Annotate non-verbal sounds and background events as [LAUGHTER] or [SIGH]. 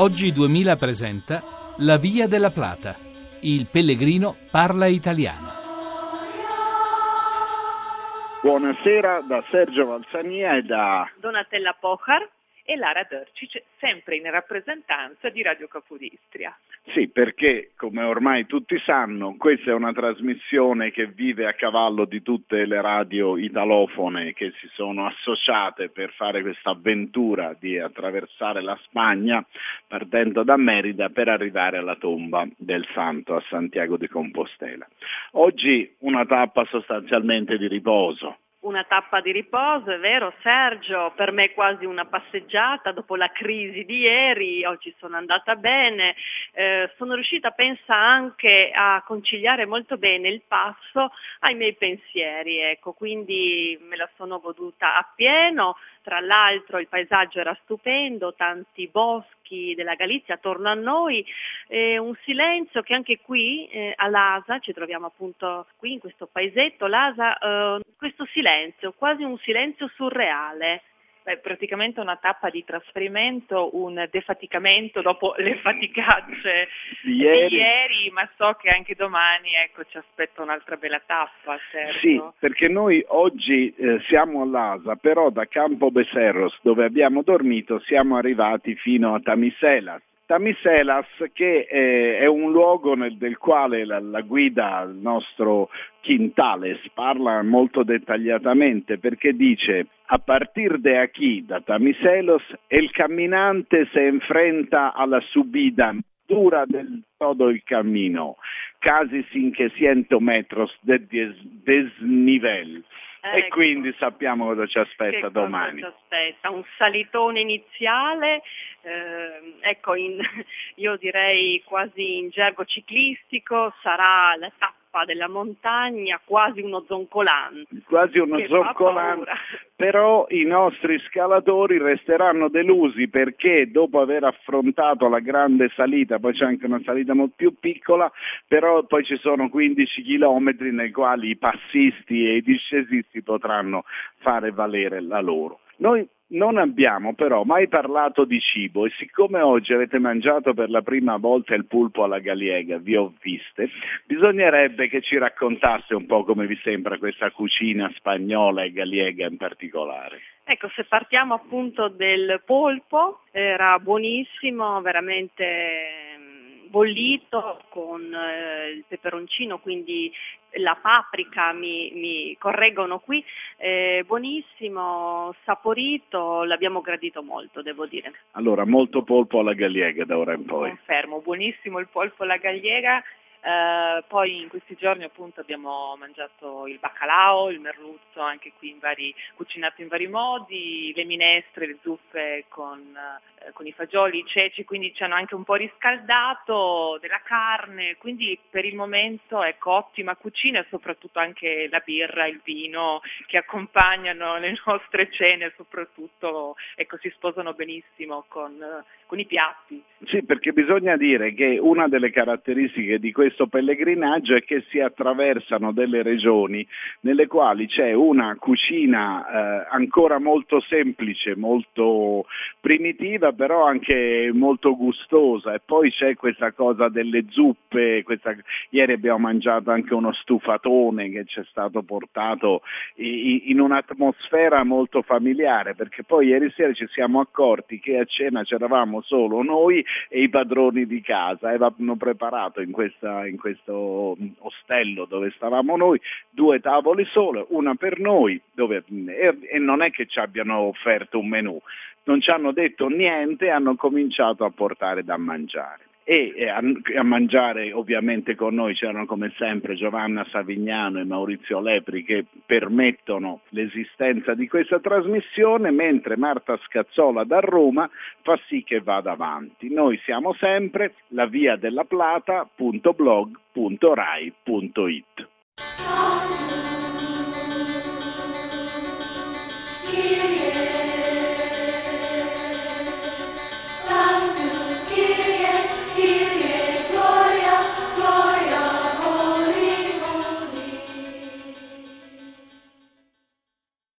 Oggi 2000 presenta La Via della Plata. Il pellegrino parla italiano. Buonasera da Sergio Valsania e da Donatella Pochar e Lara Dörcic, sempre in rappresentanza di Radio Capodistria. Sì, perché come ormai tutti sanno, questa è una trasmissione che vive a cavallo di tutte le radio italofone che si sono associate per fare questa avventura di attraversare la Spagna partendo da Merida per arrivare alla tomba del santo a Santiago di Compostela. Oggi una tappa sostanzialmente di riposo, una tappa di riposo, è vero Sergio, per me quasi una passeggiata dopo la crisi di ieri, oggi sono andata bene, eh, sono riuscita pensa anche a conciliare molto bene il passo ai miei pensieri, ecco, quindi me la sono goduta appieno, tra l'altro il paesaggio era stupendo, tanti boschi della Galizia attorno a noi, eh, un silenzio che anche qui eh, a Lasa, ci troviamo appunto qui in questo paesetto, Lasa, eh, questo silenzio, quasi un silenzio surreale. Beh, praticamente una tappa di trasferimento, un defaticamento dopo [LAUGHS] le faticacce di ieri. di ieri, ma so che anche domani ecco, ci aspetta un'altra bella tappa. Certo. Sì, perché noi oggi eh, siamo all'Asa, però da Campo Becerros, dove abbiamo dormito, siamo arrivati fino a Tamiselas Tamiselas che eh, è un luogo nel, del quale la, la, guida, il nostro Quintales, parla molto dettagliatamente perché dice a partir de aquí, da Tamiselos, el caminante se enfrenta alla subida dura del todo el camino, casi sin que ciento metros de desnivel. Eh, e quindi sappiamo cosa ci aspetta domani. Ci aspetta un salitone iniziale, eh, ecco, in, [LAUGHS] io direi quasi in gergo ciclistico, sarà la tappa della montagna, quasi uno zoncolan. Quasi uno zoncolan, però i nostri scalatori resteranno delusi perché dopo aver affrontato la grande salita, poi c'è anche una salita molto più piccola, però poi ci sono 15 chilometri nei quali i passisti e i discesisti potranno fare valere la loro. Noi non abbiamo però mai parlato di cibo e siccome oggi avete mangiato per la prima volta il pulpo alla galliega, vi ho viste, bisognerebbe che ci raccontasse un po' come vi sembra questa cucina spagnola e galliega in particolare. Ecco, se partiamo appunto del polpo, era buonissimo, veramente bollito con eh, il peperoncino, quindi la paprika mi, mi correggono qui, eh, buonissimo, saporito, l'abbiamo gradito molto, devo dire. Allora, molto polpo alla galliega da ora in poi. Confermo, buonissimo il polpo alla galliega Uh, poi in questi giorni appunto abbiamo mangiato il baccalao, il merluzzo, anche qui in vari, cucinato in vari modi, le minestre, le zuppe con, uh, con, i fagioli, i ceci, quindi ci hanno anche un po' riscaldato della carne, quindi per il momento ecco ottima cucina e soprattutto anche la birra, il vino che accompagnano le nostre cene, soprattutto ecco si sposano benissimo con, con i piatti. Sì, perché bisogna dire che una delle caratteristiche di questo questo pellegrinaggio è che si attraversano delle regioni nelle quali c'è una cucina eh, ancora molto semplice, molto primitiva, però anche molto gustosa. E poi c'è questa cosa delle zuppe, questa... ieri abbiamo mangiato anche uno stufatone che ci è stato portato in un'atmosfera molto familiare, perché poi ieri sera ci siamo accorti che a cena c'eravamo solo noi e i padroni di casa e avevano preparato in questa in questo ostello dove stavamo noi, due tavoli sole, una per noi, dove, e, e non è che ci abbiano offerto un menù, non ci hanno detto niente, hanno cominciato a portare da mangiare e eh, a, mangiare ovviamente con noi c'erano come sempre Giovanna Savignano e Maurizio Lepri che permettono l'esistenza di questa trasmissione, mentre Marta Scazzola da Roma fa sì che vada avanti. Noi siamo sempre la via della plata.blog.rai.it. Hear